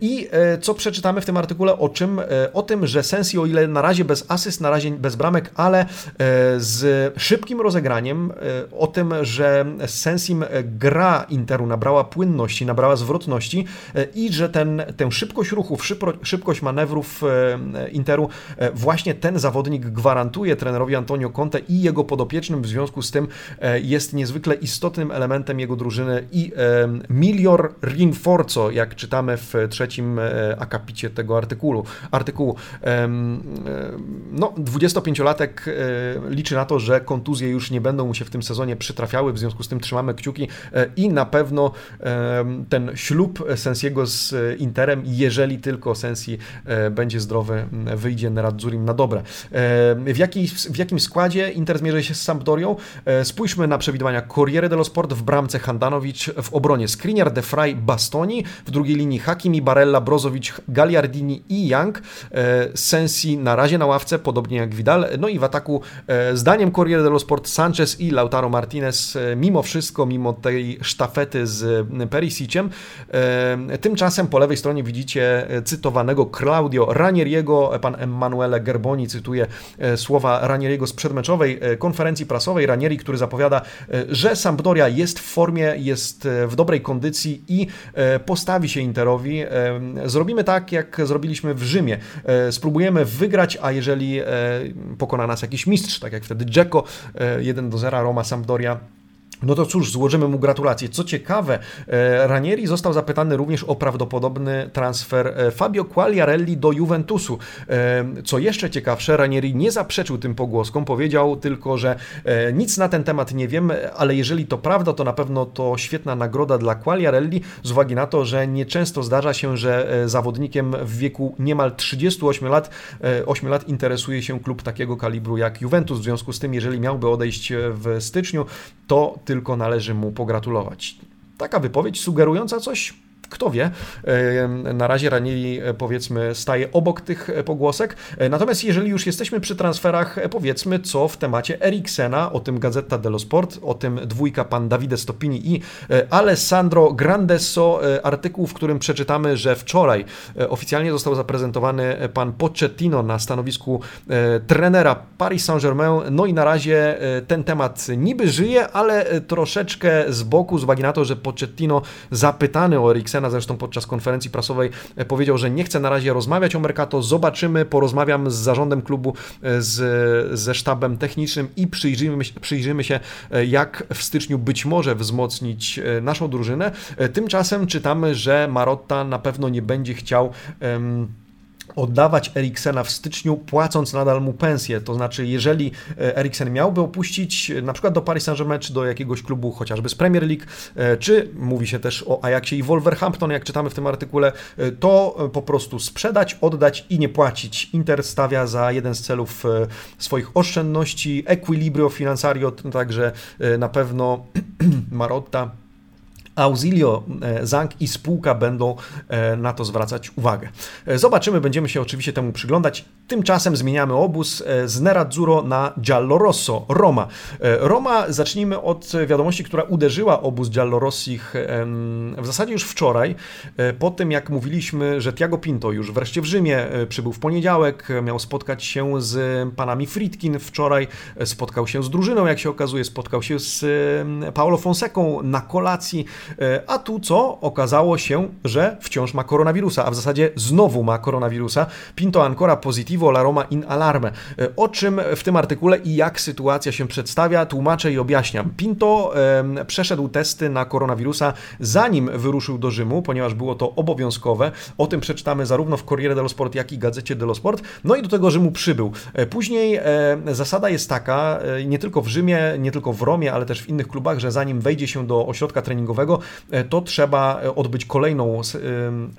I co przeczytamy w tym artykule? Ogóle o czym? E, o tym, że Sensi o ile na razie bez asyst, na razie bez bramek, ale e, z szybkim rozegraniem, e, o tym, że Sensim gra Interu nabrała płynności, nabrała zwrotności i że ten, tę szybkość ruchów, szybkość manewrów Interu właśnie ten zawodnik gwarantuje trenerowi Antonio Conte i jego podopiecznym, w związku z tym jest niezwykle istotnym elementem jego drużyny i Milior Rinforzo, jak czytamy w trzecim akapicie tego artykułu, artykułu. artykułu. No, 25-latek e, liczy na to, że kontuzje już nie będą mu się w tym sezonie przytrafiały, w związku z tym trzymamy kciuki e, i na pewno ten ślub Sensiego z Interem, jeżeli tylko Sensi e, będzie zdrowy, wyjdzie Neradzurim na dobre. W, jakiej, w jakim składzie Inter zmierzy się z Sampdorią? Spójrzmy na przewidywania Corriere dello Sport w bramce Handanowicz, w obronie Skriniar, De Frey, Bastoni, w drugiej linii Hakimi, Barella, Brozowicz, Gagliardini i Young. E, Sensi na razie na ławce, podobnie jak Vidal. No i w ataku, e, zdaniem Corriere dello Sport, Sanchez i Lautaro Martinez, e, mimo wszystko, mimo tej sztafety z Perisiciem. Tymczasem po lewej stronie widzicie cytowanego Claudio Ranieriego. Pan Emanuele Gerboni cytuje słowa Ranieriego z przedmeczowej konferencji prasowej. Ranieri, który zapowiada, że Sampdoria jest w formie, jest w dobrej kondycji i postawi się Interowi. Zrobimy tak, jak zrobiliśmy w Rzymie. E, spróbujemy wygrać, a jeżeli e, pokona nas jakiś mistrz, tak jak wtedy Dzeko 1 e, do 0 Roma Sampdoria No to cóż, złożymy mu gratulacje. Co ciekawe, e, Ranieri został zapytany również o prawdopodobny transfer e, Fabio Quagliarelli do Juventusu. E, co jeszcze ciekawsze, Ranieri nie zaprzeczył tym pogłoskom, powiedział tylko, że nic na ten temat nie wiem, ale jeżeli to prawda, to na pewno to świetna nagroda dla Quagliarelli, z uwagi na to, że nieczęsto zdarza się, że zawodnikiem w wieku niemal 38 lat, 8 lat interesuje się klub takiego kalibru jak Juventus. W związku z tym, jeżeli miałby odejść w styczniu, to tylko należy mu pogratulować. Taka wypowiedź sugerująca coś kto wie, na razie Ranieri e, powiedzmy staje obok tych e, pogłosek. E, natomiast jeżeli już jesteśmy przy transferach, powiedzmy co w temacie Eriksena, o tym Gazeta dello Sport, o tym dwójka pan Davide Stoppini i Alessandro Grandesso, artykuł, w którym przeczytamy, że wczoraj oficjalnie został zaprezentowany pan Pochettino na stanowisku trenera Paris Saint-Germain. No i na razie ten temat niby żyje, ale troszeczkę z boku, z uwagi na to, że Pochettino zapytany o Eriksena Eriksena zresztą podczas konferencji prasowej e, powiedział, że nie chce na razie rozmawiać o Mercato, zobaczymy, porozmawiam z zarządem klubu, e, z, ze sztabem technicznym i przyjrzymy, przyjrzymy się, e, jak w styczniu być może wzmocnić naszą drużynę. Tymczasem czytamy, że Marotta na pewno nie będzie chciał um, oddawać Eriksena w styczniu, płacąc nadal mu pensję. To znaczy, jeżeli e, Eriksen miałby opuścić e, na przykład do Paris Saint-Germain, czy do jakiegoś klubu chociażby z Premier League, e, czy mówi się też o Ajaxie i Wolverhampton, jak czytamy w tym artykule, to po prostu sprzedać, oddać i nie płacić. Inter stawia za jeden z celów swoich oszczędności, equilibrio finansario, także na pewno (clears throat) Marotta Auxilio e, Zank i spółka będą e, na to zwracać uwagę. E, zobaczymy, będziemy się oczywiście temu przyglądać. Tymczasem zmieniamy obóz z Nerazzurro na Giallorosso, Roma. Roma, zacznijmy od wiadomości, która uderzyła obóz Giallorossich w zasadzie już wczoraj, po tym jak mówiliśmy, że Tiago Pinto już wreszcie w Rzymie przybył w poniedziałek, miał spotkać się z panami Fritkin wczoraj, spotkał się z drużyną, jak się okazuje, spotkał się z Paolo Fonseką na kolacji, a tu co? Okazało się, że wciąż ma koronawirusa, a w zasadzie znowu ma koronawirusa. Pinto ancora positivo, la Roma in alarme. E, o czym w tym artykule i jak sytuacja się przedstawia, tłumaczę i objaśniam. Pinto e, przeszedł testy na koronawirusa zanim wyruszył do Rzymu, ponieważ było to obowiązkowe. O tym przeczytamy zarówno w Corriere dello Sport, jak i Gazecie dello Sport. No i do tego Rzymu przybył. E, później e, zasada jest taka, e, nie tylko w Rzymie, nie tylko w Romie, ale też w innych klubach, że zanim wejdzie się do ośrodka treningowego, E, to trzeba e, odbyć kolejną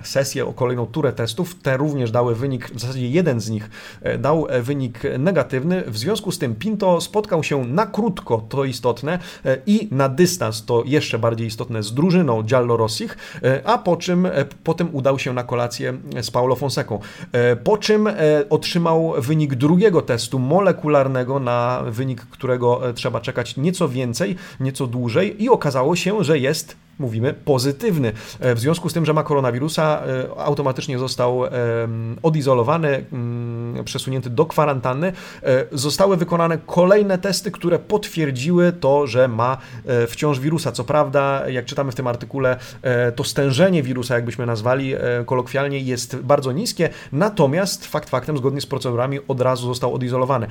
sesję, kolejną turę testów. Te również dały wynik, w zasadzie jeden z nich e, dał wynik negatywny. W związku z tym Pinto spotkał się na krótko, to istotne, i na dystans, to jeszcze bardziej istotne, z drużyną Giallo Rossich, a po czym potem udał się na kolację z Paulo Fonseką. Po czym otrzymał wynik drugiego testu molekularnego, na wynik którego trzeba czekać nieco więcej, nieco dłużej i okazało się, że jest mówimy, pozytywny. E, w związku z tym, że ma koronawirusa, e, automatycznie został odizolowany, mm, przesunięty do kwarantanny. E, zostały wykonane kolejne testy, które potwierdziły to, że ma wciąż wirusa. Co prawda, jak czytamy w tym artykule, to stężenie wirusa, jakbyśmy nazwali kolokwialnie, jest bardzo niskie, natomiast fakt faktem, zgodnie z procedurami, od razu został odizolowany.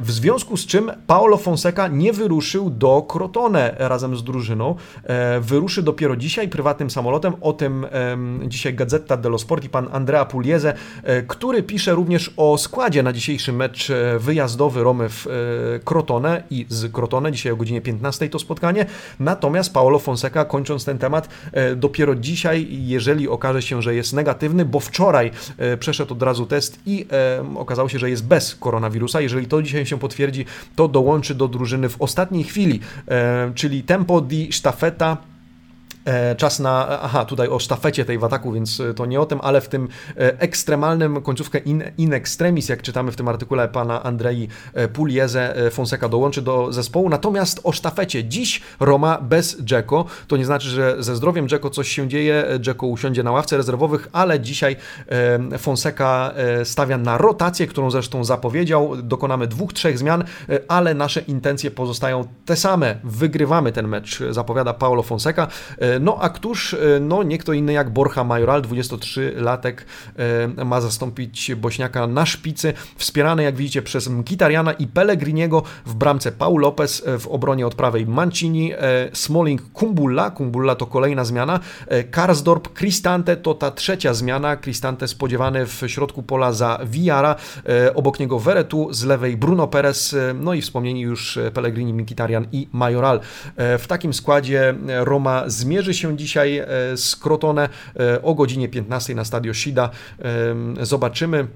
W związku z czym Paolo Fonseca nie wyruszył do Crotone razem z drużyną. Wyruszył ruszy dopiero dzisiaj prywatnym samolotem. O tym dzisiaj Gazeta dello Sport i pan Andrea Pugliese, e, który pisze również o składzie na dzisiejszy mecz e, wyjazdowy Romy w e, Crotone i z Crotone. Dzisiaj o godzinie 15 to spotkanie. Natomiast Paolo Fonseca, kończąc ten temat, dopiero dzisiaj, jeżeli okaże się, że jest negatywny, bo wczoraj przeszedł od razu test i okazało się, że jest bez koronawirusa. Jeżeli to dzisiaj się potwierdzi, to dołączy do drużyny w ostatniej chwili, czyli tempo di stafeta E, czas na, aha, tutaj o sztafecie tej w ataku, więc e, to nie o tym, ale w tym e, ekstremalnym końcówkę in, in extremis, jak czytamy w tym artykule pana Andrei Pulieze, Fonseca dołączy do zespołu. Natomiast o sztafecie dziś Roma bez Dzeko. To nie znaczy, że ze zdrowiem Dzeko coś się dzieje. Dzeko usiądzie na ławce rezerwowych, ale dzisiaj Fonseca stawia na rotację, którą zresztą zapowiedział. Dokonamy dwóch, trzech zmian, ale nasze intencje pozostają te same. Wygrywamy ten mecz, zapowiada Paulo Fonseca. No a któż, no nie kto inny jak Borja Majoral, 23-latek, ma zastąpić Bośniaka na szpicy, wspierany jak widzicie przez Mkitariana i Pellegriniego w bramce. Paul Lopez, w obronie od prawej Mancini, Smalling Kumbulla, Kumbulla to kolejna zmiana, Karsdorp, Cristante to ta trzecia zmiana, Cristante spodziewany w środku pola za Villara, obok niego Veretu, z lewej Bruno Perez, no i wspomnieni już Pellegrini, Mkhitaryan i Majoral. W takim składzie Roma zmierzy się dzisiaj z Crotone o godzinie 15 na stadio Shida. Zobaczymy.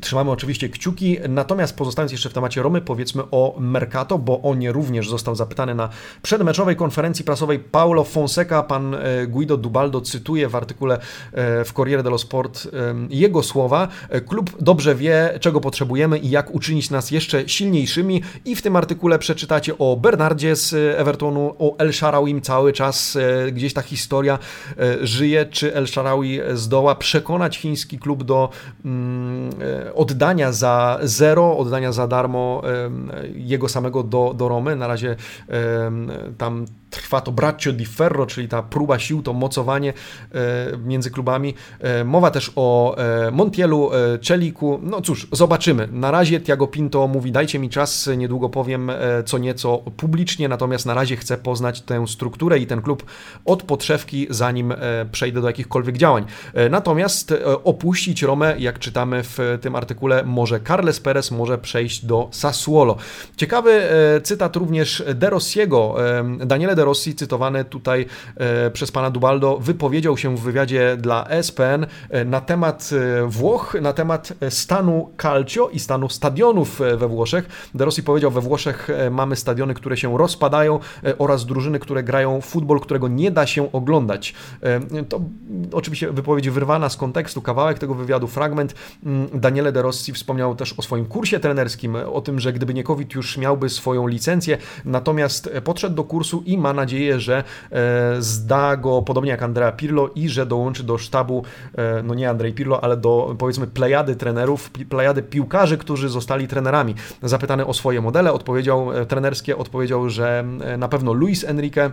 Trzymamy oczywiście kciuki, natomiast pozostając jeszcze w temacie Romy, powiedzmy o Mercato, bo on również został zapytany na przedmeczowej konferencji prasowej Paulo Fonseca. Pan e, Guido Dubaldo cytuje w artykule e, w Corriere dello Sport jego słowa. E, klub dobrze wie, czego potrzebujemy i jak uczynić nas jeszcze silniejszymi i w tym artykule przeczytacie o Bernardzie z Evertonu, o El Sharawim cały czas gdzieś ta historia żyje, czy El Sharawi zdoła przekonać chiński klub do mm, oddania za zero, oddania za darmo jego samego do, do Romy. Na razie tam trwa to braccio di ferro, czyli ta próba sił, to mocowanie e, między klubami. E, mowa też o e, Montielu, Czeliku. No cóż, zobaczymy. Na razie Tiago Pinto mówi, dajcie mi czas, niedługo powiem co nieco publicznie, natomiast na razie chcę poznać tę strukturę i ten klub od podszewki, zanim przejdę do jakichkolwiek działań. Natomiast opuścić Romę, jak czytamy w tym artykule, może Carles Perez może przejść do Sassuolo. Ciekawy cytat również De Rossiego, Daniele De De Rossi, cytowany tutaj e, przez pana Dubaldo, wypowiedział się w wywiadzie dla ESPN e, na temat e, Włoch, na temat stanu calcio i stanu stadionów we Włoszech. De Rossi powiedział, we Włoszech mamy stadiony, które się rozpadają oraz drużyny, które grają futbol, którego nie da się oglądać. To oczywiście wypowiedź wyrwana z kontekstu, kawałek tego wywiadu, fragment. Mm, Daniele De Rossi wspomniał też o swoim kursie trenerskim, o tym, że gdyby nie COVID już miałby swoją licencję, natomiast podszedł do kursu i ma nadzieję, że e, zda go podobnie jak Andrea Pirlo i że dołączy do sztabu, e, no nie Andrzej Pirlo, ale do powiedzmy plejady trenerów, plejady piłkarzy, którzy zostali trenerami. Zapytany o swoje modele, odpowiedział e, trenerskie, odpowiedział, że na pewno Luis Enrique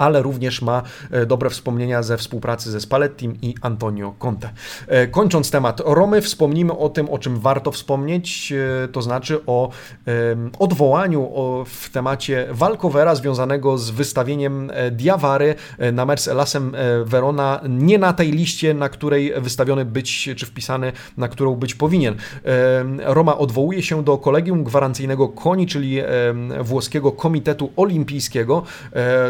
ale również ma e, dobre wspomnienia ze współpracy ze Spallettim i Antonio Conte. E, kończąc temat Romy, wspomnimy o tym, o czym warto wspomnieć, e, to znaczy o odwołaniu w temacie walkowera związanego z wystawieniem Diawary na mecz z Elasem Verona, nie na tej liście, na której wystawiony być, czy wpisany, na którą być powinien. Roma odwołuje się do kolegium gwarancyjnego KONI, czyli włoskiego Komitetu Olimpijskiego.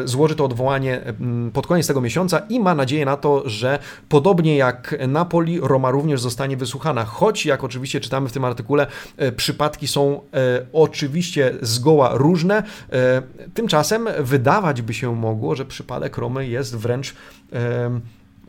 Złoży to odwołanie odwołanie mm, pod koniec tego miesiąca i ma nadzieję na to, że podobnie jak Napoli, Roma również zostanie wysłuchana. Choć, jak oczywiście czytamy w tym artykule, e, przypadki są e, oczywiście zgoła różne. E, tymczasem wydawać by się mogło, że przypadek Romy jest wręcz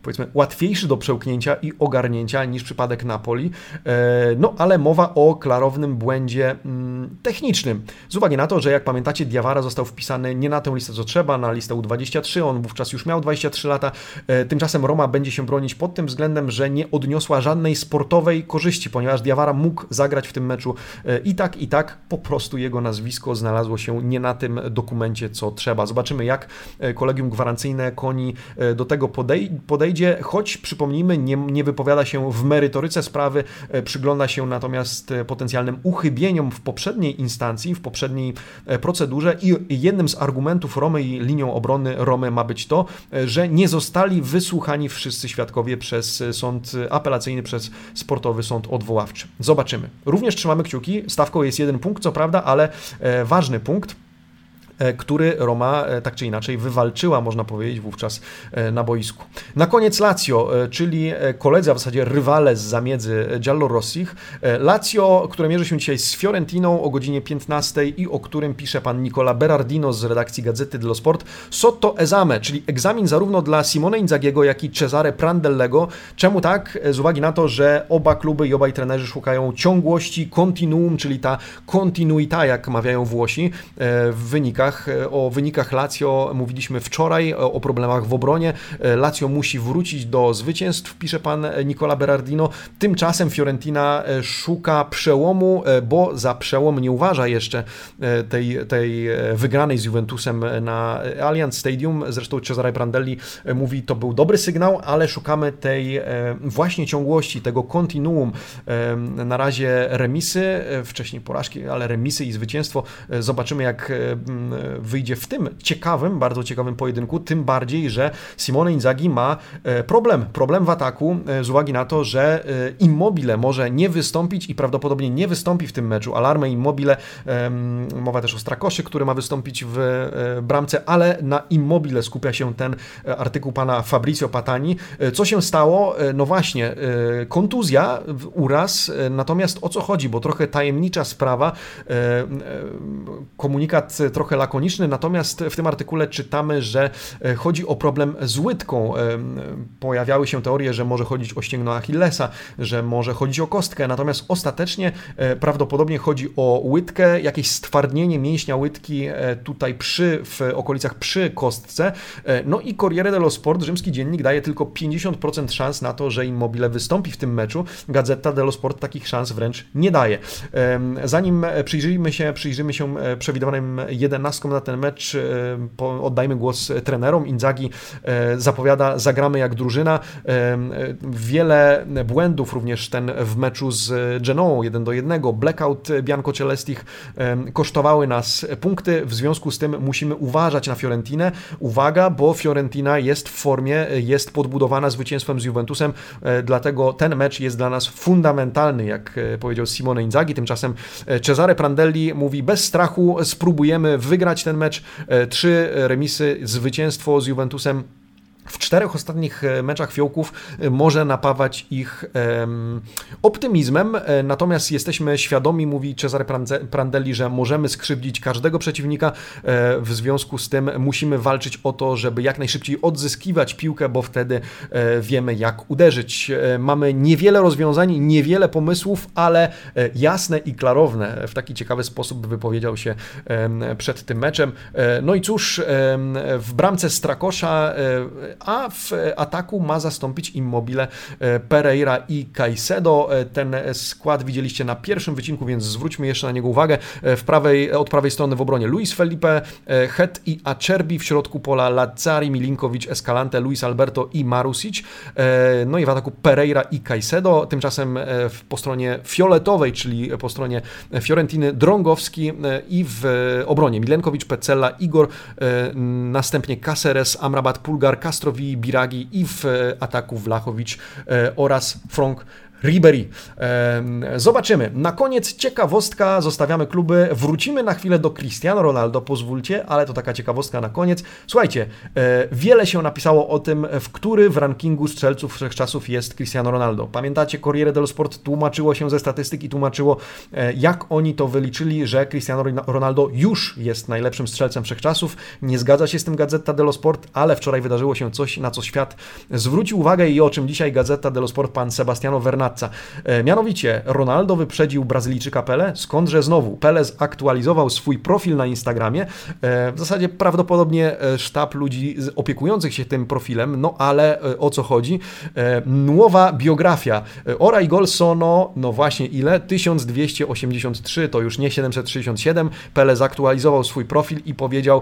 powiedzmy łatwiejszy do przełknięcia i ogarnięcia niż przypadek Napoli. E, no ale mowa o klarownym błędzie mm, technicznym. Z uwagi na to, że jak pamiętacie, Diawara został wpisany nie na tę listę co trzeba, na listę U23, on wówczas już miał 23 lata. E, tymczasem Roma będzie się bronić pod tym względem, że nie odniosła żadnej sportowej korzyści, ponieważ Diawara mógł zagrać w tym meczu e, i tak, i tak po prostu jego nazwisko znalazło się nie na tym dokumencie, co trzeba. Zobaczymy, jak kolegium gwarancyjne Koni do tego podejdzie podejdzie, choć przypomnijmy, nie, nie wypowiada się w merytoryce sprawy, e, przygląda się natomiast e, potencjalnym uchybieniom w poprzedniej instancji, w poprzedniej e, procedurze i jednym z argumentów Romy i linią obrony Romy ma być to, że nie zostali wysłuchani wszyscy świadkowie przez sąd apelacyjny, przez sportowy sąd odwoławczy. Zobaczymy. Również trzymamy kciuki, stawką jest jeden punkt, co prawda, ale ważny punkt. E, który Roma e, tak czy inaczej wywalczyła, można powiedzieć, wówczas e, na boisku. Na koniec Lazio, czyli koledzy, a w zasadzie rywale z zamiedzy Giallorossich. Lazio, które mierzy się dzisiaj z Fiorentiną o godzinie 15 i o którym pisze pan Nicola Berardino z redakcji Gazety dello Sport. Sotto esame, czyli egzamin zarówno dla Simone Inzagiego, jak i Cesare Prandellego. Czemu tak? Z uwagi na to, że oba kluby i obaj trenerzy szukają ciągłości, continuum, czyli ta continuita, jak mawiają Włosi w wynikach wynikach, o wynikach Lazio mówiliśmy wczoraj, o problemach w obronie. Lazio musi wrócić do zwycięstw, pisze pan Nicola Berardino. Tymczasem Fiorentina szuka przełomu, bo za przełom nie uważa jeszcze tej, tej wygranej z Juventusem na Allianz Stadium. Zresztą Cesare Brandelli mówi, to był dobry sygnał, ale szukamy tej właśnie ciągłości, tego kontinuum. Na razie remisy, wcześniej porażki, ale remisy i zwycięstwo. Zobaczymy, jak wyjdzie w tym ciekawym, bardzo ciekawym pojedynku, tym bardziej, że Simone Inzaghi ma problem, problem w ataku z uwagi na to, że Immobile może nie wystąpić i prawdopodobnie nie wystąpi w tym meczu. Alarmę Immobile, mowa też o Strakoszy, który ma wystąpić w bramce, ale na Immobile skupia się ten artykuł pana Fabrizio Patani. Co się stało? No właśnie, kontuzja, uraz, natomiast o co chodzi? Bo trochę tajemnicza sprawa, komunikat trochę lakoniczny, natomiast w tym artykule czytamy, że chodzi o problem z łydką. Pojawiały się teorie, że może chodzić o ścięgno Achillesa, że może chodzić o kostkę, natomiast ostatecznie prawdopodobnie chodzi o łydkę, jakieś stwardnienie mięśnia łydki tutaj przy, w okolicach przy kostce. No i Corriere dello Sport, rzymski dziennik, daje tylko 50% szans na to, że Immobile wystąpi w tym meczu. Gazeta dello Sport takich szans wręcz nie daje. Zanim przyjrzyjmy się, przyjrzymy się przewidywanym na ten mecz, oddajmy głos trenerom. Inzaghi zapowiada, zagramy jak drużyna. Wiele błędów również ten w meczu z Genoą 1 do 1. Blackout Bianco Celestich kosztowały nas punkty, w związku z tym musimy uważać na Fiorentinę. Uwaga, bo Fiorentina jest w formie, jest podbudowana zwycięstwem z Juventusem, dlatego ten mecz jest dla nas fundamentalny, jak powiedział Simone Inzaghi. Tymczasem Cesare Prandelli mówi bez strachu spróbujemy wygrać ten mecz. Trzy remisy, zwycięstwo z Juventusem w czterech ostatnich e, meczach Fiołków e, może napawać ich optymizmem, e, natomiast jesteśmy świadomi, mówi Cesare Prandelli, że możemy skrzywdzić każdego przeciwnika, w związku z tym musimy walczyć o to, żeby jak najszybciej odzyskiwać piłkę, bo wtedy wiemy jak uderzyć. Mamy niewiele rozwiązań, niewiele pomysłów, ale jasne i klarowne. W taki ciekawy sposób wypowiedział się przed tym meczem. No i cóż, w bramce Strakosza a w ataku ma zastąpić Immobile e, Pereira i Caicedo. E, ten skład widzieliście na pierwszym wycinku, więc zwróćmy jeszcze na niego uwagę. E, w prawej, od prawej strony w obronie Luis Felipe, Het i Acerbi, w środku pola Lazzari, Milinkowicz, Escalante, Luis Alberto i Marusic. No i w ataku Pereira i Caicedo. Tymczasem po stronie fioletowej, czyli po stronie Fiorentiny, Drągowski i w obronie Milenkowicz, Pecella, Igor, następnie Caceres, Amrabat, Pulgar, Castro Kastrowi, Biragi i w ataku Wlachowicz e, oraz Frank Ribery. Zobaczymy. Na koniec ciekawostka, zostawiamy kluby, wrócimy na chwilę do Cristiano Ronaldo, pozwólcie, ale to taka ciekawostka na koniec. Słuchajcie, e, wiele się napisało o tym, w który w rankingu strzelców wszechczasów jest Cristiano Ronaldo. Pamiętacie, Corriere dello Sport tłumaczyło się ze statystyki, tłumaczyło, e, jak oni to wyliczyli, że Cristiano Ronaldo już jest najlepszym strzelcem wszechczasów. Nie zgadza się z tym Gazeta dello Sport, ale wczoraj wydarzyło się coś, na co świat zwrócił uwagę i o czym dzisiaj Gazeta dello Sport pan Sebastiano Vernat E, mianowicie Ronaldo wyprzedził Brazylijczyka Pele, skądże znowu Pele zaktualizował swój profil na Instagramie. E, w zasadzie prawdopodobnie e, sztab ludzi opiekujących się tym profilem, no ale o co chodzi? Nowa biografia. Ora i gol sono, no właśnie ile? 1283, to już nie 767. Pele zaktualizował swój profil i powiedział,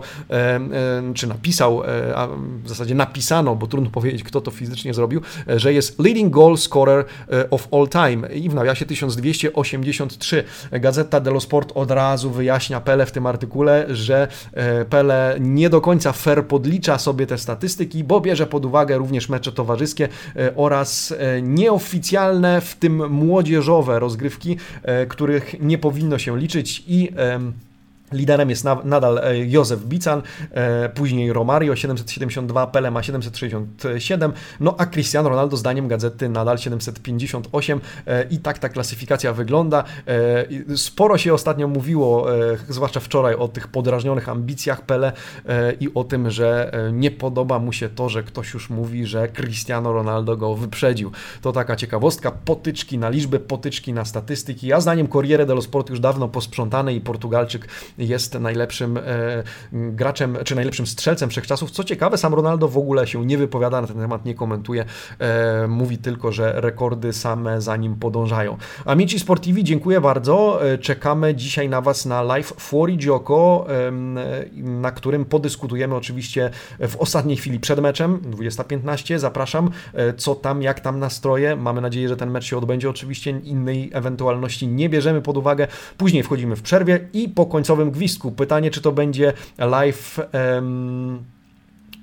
czy napisał, a w zasadzie napisano, bo trudno powiedzieć, kto to fizycznie zrobił, że jest leading goal scorer of of all time i w nawiasie 1283. Gazeta dello Sport od razu wyjaśnia Pele w tym artykule, że e, Pele nie do końca fair podlicza sobie te statystyki, bo bierze pod uwagę również mecze towarzyskie e, oraz e, nieoficjalne, w tym młodzieżowe rozgrywki, których nie powinno się liczyć i Liderem jest nadal e, Józef Bican, e, później Romario 772, Pele ma 767, no a Cristiano Ronaldo zdaniem gazety nadal 758 e, i tak ta klasyfikacja wygląda. Sporo się ostatnio mówiło, zwłaszcza wczoraj, o tych podrażnionych ambicjach Pele i o tym, że nie podoba mu się to, że ktoś już mówi, że Cristiano Ronaldo go wyprzedził. To taka ciekawostka, potyczki na liczby, potyczki na statystyki. Ja zdaniem Corriere dello Sport już dawno posprzątane i Portugalczyk jest najlepszym e, graczem, czy najlepszym strzelcem wszechczasów. Co ciekawe, sam Ronaldo w ogóle się nie wypowiada na ten temat, nie komentuje, e, mówi tylko, że rekordy same za nim podążają. Amici Sportivi, dziękuję bardzo. E, czekamy dzisiaj na Was na live Fuori Gioco, na którym podyskutujemy oczywiście w ostatniej chwili przed meczem, 20.15. Zapraszam, co tam, jak tam nastroje. Mamy nadzieję, że ten mecz się odbędzie. Oczywiście innej ewentualności nie bierzemy pod uwagę. Później wchodzimy w przerwie i po końcowym gwizdku pytanie, czy to będzie live. Um,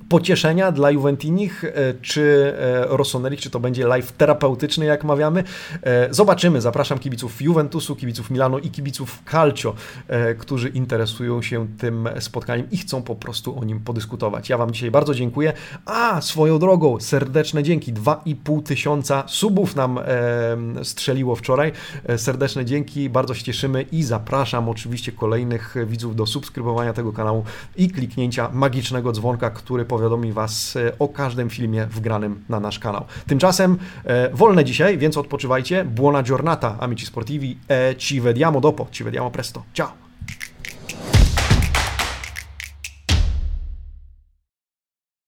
pocieszenia dla Juventinich e, czy e, Rossoneri, czy to będzie live terapeutyczny, jak mawiamy. E, zobaczymy. Zapraszam kibiców Juventusu, kibiców Milano i kibiców Calcio, którzy interesują się tym spotkaniem i chcą po prostu o nim podyskutować. Ja Wam dzisiaj bardzo dziękuję. A swoją drogą, serdeczne dzięki. 2,5 tysiąca subów nam strzeliło wczoraj. Serdeczne dzięki, bardzo się cieszymy i zapraszam oczywiście kolejnych widzów do subskrybowania tego kanału i kliknięcia magicznego dzwonka, który po powiadomi Was e, o każdym filmie wgranym na nasz kanał. Tymczasem e, wolne dzisiaj, więc odpoczywajcie. Buona giornata, amici sportivi. E, ci vediamo dopo, ci vediamo presto. Ciao!